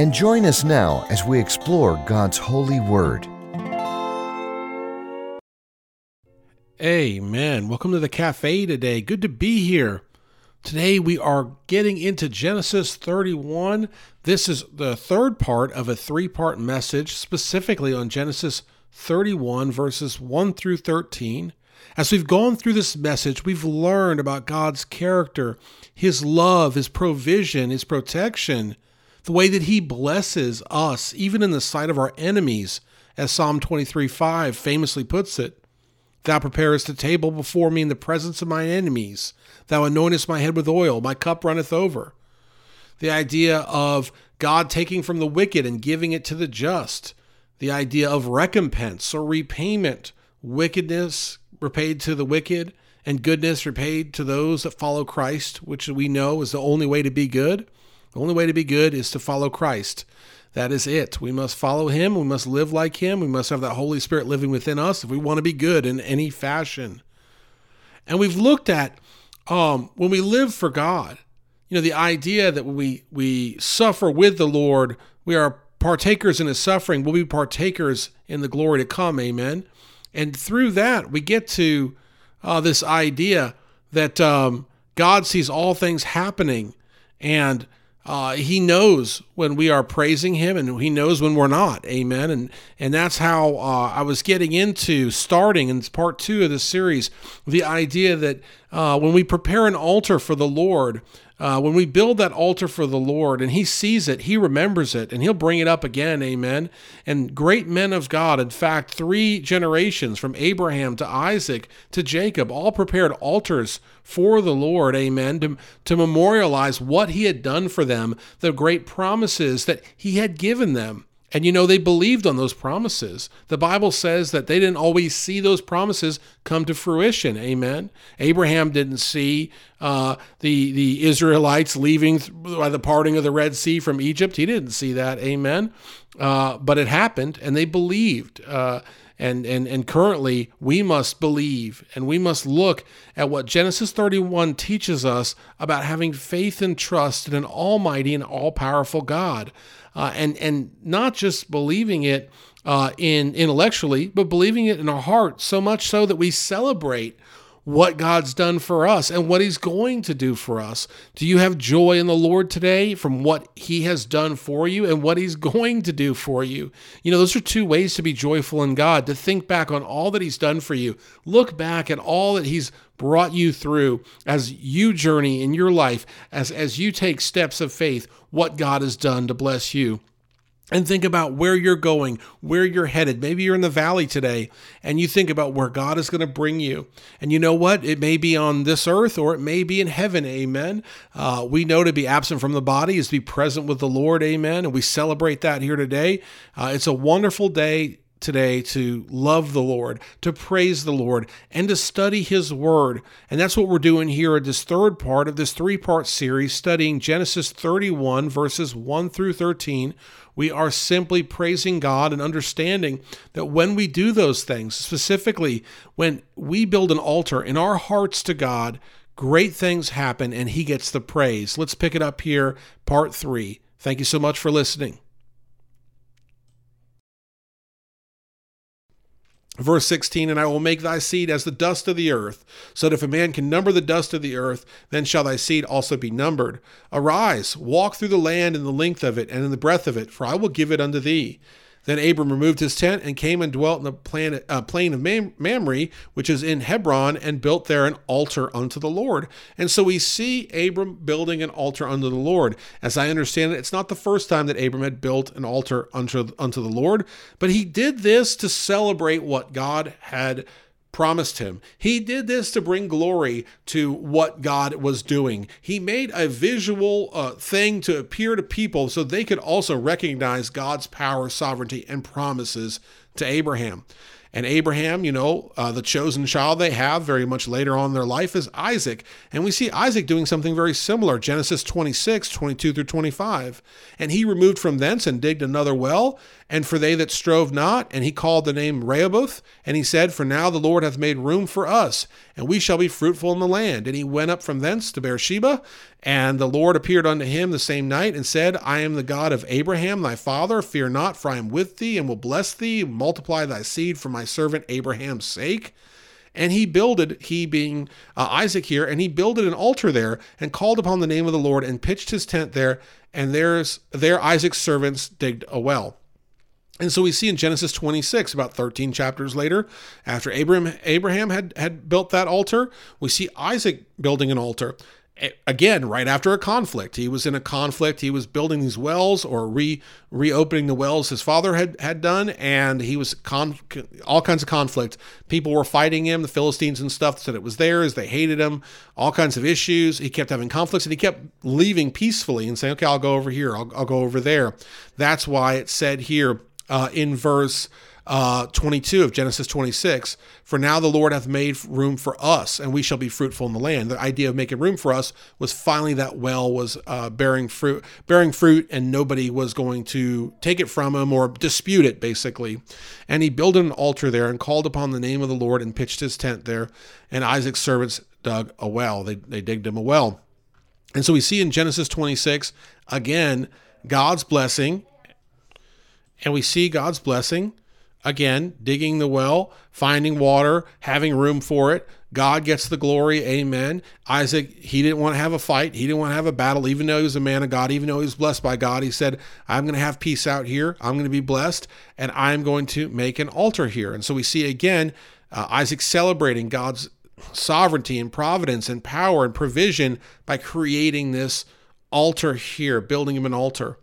and join us now as we explore God's holy word. Amen. Welcome to the cafe today. Good to be here. Today we are getting into Genesis 31. This is the third part of a three part message, specifically on Genesis 31, verses 1 through 13. As we've gone through this message, we've learned about God's character, His love, His provision, His protection, the way that He blesses us, even in the sight of our enemies, as Psalm 23 5 famously puts it. Thou preparest a table before me in the presence of my enemies. Thou anointest my head with oil, my cup runneth over. The idea of God taking from the wicked and giving it to the just. The idea of recompense or repayment, wickedness repaid to the wicked, and goodness repaid to those that follow Christ, which we know is the only way to be good. The only way to be good is to follow Christ. That is it. We must follow him. We must live like him. We must have that Holy Spirit living within us if we want to be good in any fashion. And we've looked at um, when we live for God, you know, the idea that we, we suffer with the Lord, we are partakers in his suffering, we'll be partakers in the glory to come. Amen. And through that, we get to uh, this idea that um, God sees all things happening and uh, he knows when we are praising him and he knows when we're not. Amen. And and that's how uh, i was getting into starting in part two of this series the idea that uh, when we prepare an altar for the lord uh, when we build that altar for the Lord and He sees it, He remembers it, and He'll bring it up again. Amen. And great men of God, in fact, three generations from Abraham to Isaac to Jacob, all prepared altars for the Lord. Amen. To, to memorialize what He had done for them, the great promises that He had given them. And you know, they believed on those promises. The Bible says that they didn't always see those promises come to fruition. Amen. Abraham didn't see uh, the, the Israelites leaving by the parting of the Red Sea from Egypt. He didn't see that. Amen. Uh, but it happened, and they believed. Uh, and, and, and currently, we must believe and we must look at what Genesis 31 teaches us about having faith and trust in an almighty and all powerful God. Uh, and and not just believing it uh, in intellectually, but believing it in our heart so much so that we celebrate what God's done for us and what He's going to do for us. Do you have joy in the Lord today from what He has done for you and what He's going to do for you? You know, those are two ways to be joyful in God, to think back on all that He's done for you. Look back at all that He's brought you through as you journey in your life, as, as you take steps of faith, what God has done to bless you and think about where you're going, where you're headed. Maybe you're in the valley today and you think about where God is going to bring you. And you know what? It may be on this earth or it may be in heaven. Amen. Uh, we know to be absent from the body is to be present with the Lord. Amen. And we celebrate that here today. Uh, it's a wonderful day today to love the Lord, to praise the Lord, and to study His Word. And that's what we're doing here in this third part of this three part series, studying Genesis 31, verses 1 through 13. We are simply praising God and understanding that when we do those things, specifically when we build an altar in our hearts to God, great things happen and He gets the praise. Let's pick it up here, part three. Thank you so much for listening. Verse 16, and I will make thy seed as the dust of the earth, so that if a man can number the dust of the earth, then shall thy seed also be numbered. Arise, walk through the land in the length of it and in the breadth of it, for I will give it unto thee. Then Abram removed his tent and came and dwelt in the plain, uh, plain of Mam- Mamre, which is in Hebron, and built there an altar unto the Lord. And so we see Abram building an altar unto the Lord. As I understand it, it's not the first time that Abram had built an altar unto, unto the Lord, but he did this to celebrate what God had promised him. He did this to bring glory to what God was doing. He made a visual uh, thing to appear to people so they could also recognize God's power, sovereignty, and promises to Abraham. And Abraham, you know, uh, the chosen child they have very much later on in their life is Isaac. And we see Isaac doing something very similar Genesis 26, 22 through 25. And he removed from thence and digged another well, and for they that strove not, and he called the name Rehoboth. And he said, For now the Lord hath made room for us, and we shall be fruitful in the land. And he went up from thence to Beersheba, and the Lord appeared unto him the same night, and said, I am the God of Abraham thy father. Fear not, for I am with thee, and will bless thee, multiply thy seed for my servant Abraham's sake. And he builded, he being uh, Isaac here, and he builded an altar there, and called upon the name of the Lord, and pitched his tent there. And there's there Isaac's servants digged a well. And so we see in Genesis 26, about 13 chapters later, after Abraham, Abraham had, had built that altar, we see Isaac building an altar. Again, right after a conflict. He was in a conflict. He was building these wells or re reopening the wells his father had, had done, and he was con- all kinds of conflict. People were fighting him, the Philistines and stuff said it was theirs. They hated him, all kinds of issues. He kept having conflicts and he kept leaving peacefully and saying, Okay, I'll go over here, I'll, I'll go over there. That's why it said here, uh, in verse uh, 22 of Genesis 26. For now the Lord hath made room for us, and we shall be fruitful in the land. The idea of making room for us was finally that well was uh, bearing fruit, bearing fruit, and nobody was going to take it from him or dispute it, basically. And he built an altar there and called upon the name of the Lord and pitched his tent there. And Isaac's servants dug a well. They they digged him a well. And so we see in Genesis 26 again God's blessing and we see God's blessing again, digging the well, finding water, having room for it. God gets the glory. Amen. Isaac, he didn't want to have a fight. He didn't want to have a battle, even though he was a man of God, even though he was blessed by God. He said, I'm going to have peace out here. I'm going to be blessed, and I'm going to make an altar here. And so we see again uh, Isaac celebrating God's sovereignty and providence and power and provision by creating this altar here, building him an altar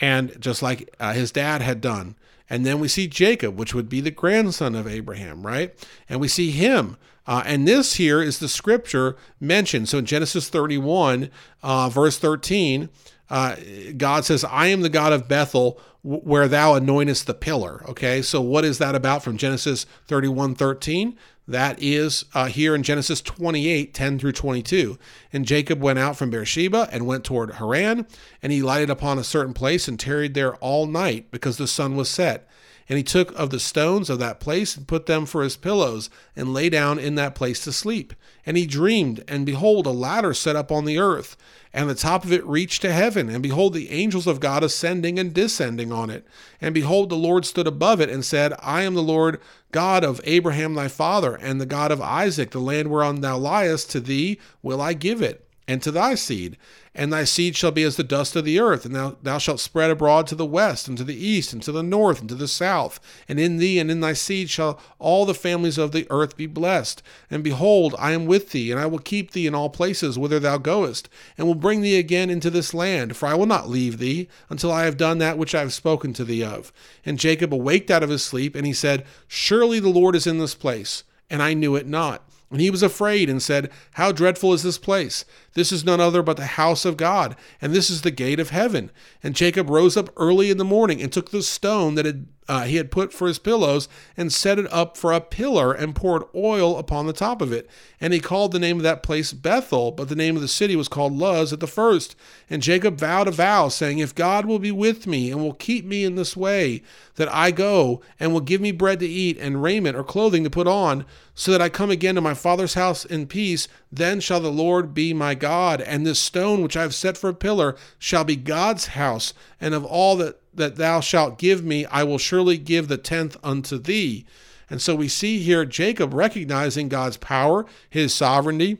and just like uh, his dad had done. And then we see Jacob, which would be the grandson of Abraham, right? And we see him. Uh, and this here is the scripture mentioned. So in Genesis 31, uh, verse 13, uh, God says, I am the God of Bethel where thou anointest the pillar. Okay, so what is that about from Genesis 31 13? That is uh, here in Genesis 28 10 through 22. And Jacob went out from Beersheba and went toward Haran, and he lighted upon a certain place and tarried there all night because the sun was set. And he took of the stones of that place and put them for his pillows, and lay down in that place to sleep. And he dreamed, and behold, a ladder set up on the earth, and the top of it reached to heaven. And behold, the angels of God ascending and descending on it. And behold, the Lord stood above it and said, I am the Lord God of Abraham thy father, and the God of Isaac. The land whereon thou liest, to thee will I give it, and to thy seed and thy seed shall be as the dust of the earth, and thou, thou shalt spread abroad to the west, and to the east, and to the north, and to the south. And in thee and in thy seed shall all the families of the earth be blessed. And behold, I am with thee, and I will keep thee in all places whither thou goest, and will bring thee again into this land, for I will not leave thee until I have done that which I have spoken to thee of. And Jacob awaked out of his sleep, and he said, Surely the Lord is in this place, and I knew it not. And he was afraid and said, How dreadful is this place! This is none other but the house of God, and this is the gate of heaven. And Jacob rose up early in the morning and took the stone that had, uh, he had put for his pillows and set it up for a pillar and poured oil upon the top of it. And he called the name of that place Bethel, but the name of the city was called Luz at the first. And Jacob vowed a vow, saying, If God will be with me and will keep me in this way that I go, and will give me bread to eat and raiment or clothing to put on, so that I come again to my father's house in peace, then shall the Lord be my God, and this stone which I have set for a pillar shall be God's house, and of all that, that thou shalt give me, I will surely give the tenth unto thee. And so we see here Jacob recognizing God's power, his sovereignty.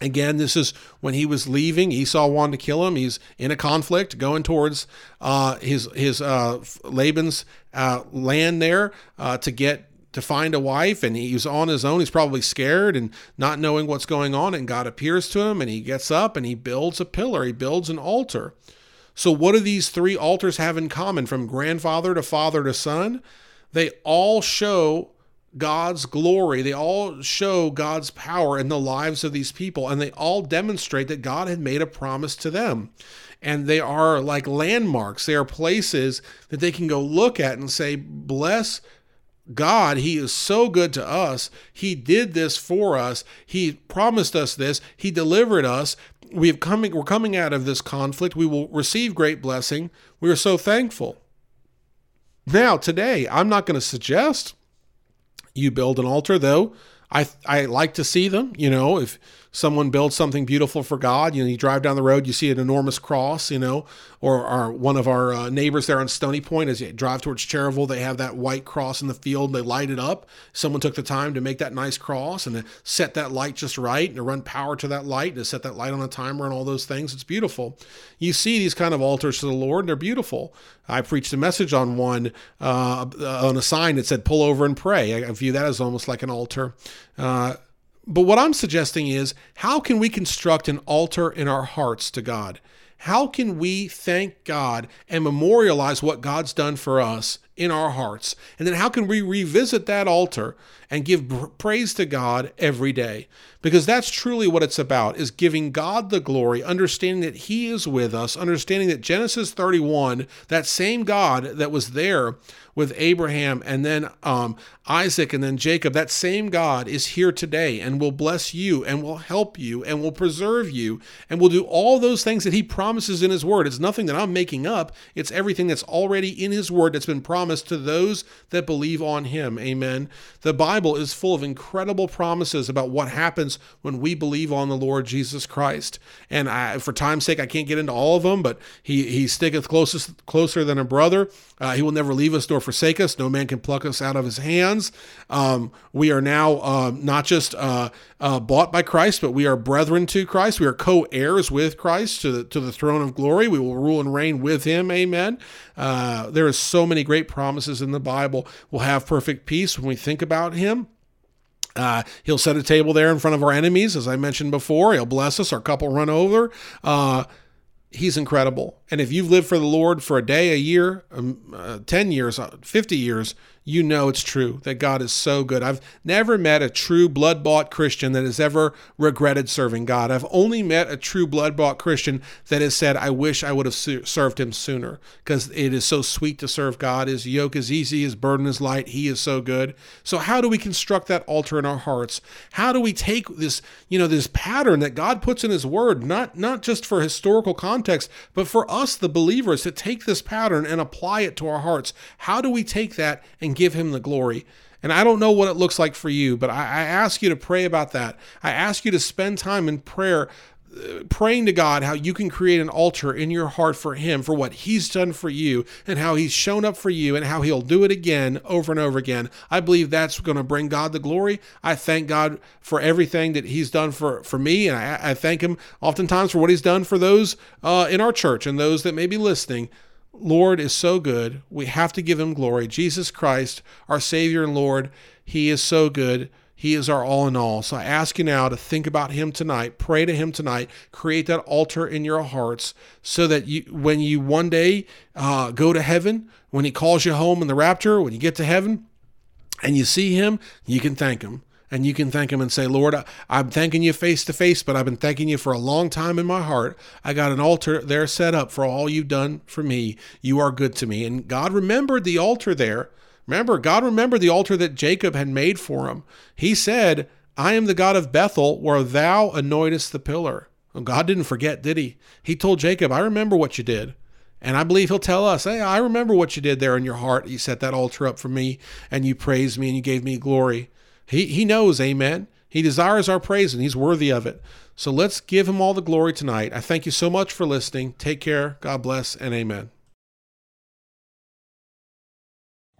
Again, this is when he was leaving. Esau wanted to kill him. He's in a conflict, going towards uh, his his uh, Laban's uh, land there uh, to get to find a wife and he's on his own. He's probably scared and not knowing what's going on. And God appears to him and he gets up and he builds a pillar, he builds an altar. So, what do these three altars have in common from grandfather to father to son? They all show God's glory. They all show God's power in the lives of these people, and they all demonstrate that God had made a promise to them. And they are like landmarks. They are places that they can go look at and say, Bless God, He is so good to us. He did this for us. He promised us this. He delivered us. We've coming, we're coming out of this conflict. We will receive great blessing. We are so thankful. Now, today, I'm not going to suggest you build an altar, though. I I like to see them. You know, if someone builds something beautiful for God, you know, you drive down the road, you see an enormous cross, you know, or our one of our uh, neighbors there on Stony Point, as you drive towards Cherryville, they have that white cross in the field. They light it up. Someone took the time to make that nice cross and to set that light just right and to run power to that light and to set that light on a timer and all those things. It's beautiful. You see these kind of altars to the Lord, and they're beautiful. I preached a message on one uh, on a sign that said "Pull over and pray." I view that as almost like an altar. Uh, but what I'm suggesting is how can we construct an altar in our hearts to God? How can we thank God and memorialize what God's done for us in our hearts? And then how can we revisit that altar and give praise to God every day? Because that's truly what it's about is giving God the glory, understanding that he is with us, understanding that Genesis 31, that same God that was there with Abraham and then um, Isaac and then Jacob, that same God is here today and will bless you and will help you and will preserve you and will do all those things that he promises in his word. It's nothing that I'm making up, it's everything that's already in his word that's been promised to those that believe on him. Amen. The Bible is full of incredible promises about what happens when we believe on the Lord Jesus Christ. And I, for time's sake, I can't get into all of them, but he, he sticketh closest, closer than a brother. Uh, he will never leave us nor forsake us. No man can pluck us out of his hands. Um, we are now uh, not just uh, uh, bought by Christ, but we are brethren to Christ. We are co heirs with Christ to the, to the throne of glory. We will rule and reign with him. Amen. Uh, there are so many great promises in the Bible. We'll have perfect peace when we think about him. Uh, he'll set a table there in front of our enemies, as I mentioned before. He'll bless us. Our couple run over. Uh, he's incredible. And if you've lived for the Lord for a day, a year, um, uh, 10 years, uh, 50 years, you know it's true that God is so good. I've never met a true blood bought Christian that has ever regretted serving God. I've only met a true blood bought Christian that has said, I wish I would have served him sooner because it is so sweet to serve God. His yoke is easy, his burden is light. He is so good. So, how do we construct that altar in our hearts? How do we take this, you know, this pattern that God puts in his word, not, not just for historical context, but for us, the believers, to take this pattern and apply it to our hearts? How do we take that and give him the glory. And I don't know what it looks like for you, but I, I ask you to pray about that. I ask you to spend time in prayer uh, praying to God how you can create an altar in your heart for Him, for what He's done for you, and how He's shown up for you, and how He'll do it again over and over again. I believe that's going to bring God the glory. I thank God for everything that He's done for, for me, and I, I thank Him oftentimes for what He's done for those uh, in our church and those that may be listening. Lord is so good. We have to give him glory. Jesus Christ, our Savior and Lord, he is so good. He is our all in all. So I ask you now to think about him tonight, pray to him tonight, create that altar in your hearts so that you, when you one day uh, go to heaven, when he calls you home in the rapture, when you get to heaven and you see him, you can thank him and you can thank him and say, Lord, I'm thanking you face to face, but I've been thanking you for a long time in my heart. I got an altar there set up for all you've done for me. You are good to me. And God remembered the altar there. Remember, God remembered the altar that Jacob had made for him. He said, I am the God of Bethel, where thou anointest the pillar. Well, God didn't forget, did he? He told Jacob, I remember what you did. And I believe he'll tell us, Hey, I remember what you did there in your heart. You set that altar up for me, and you praised me, and you gave me glory. He, he knows, amen. He desires our praise and he's worthy of it. So let's give him all the glory tonight. I thank you so much for listening. Take care. God bless and amen.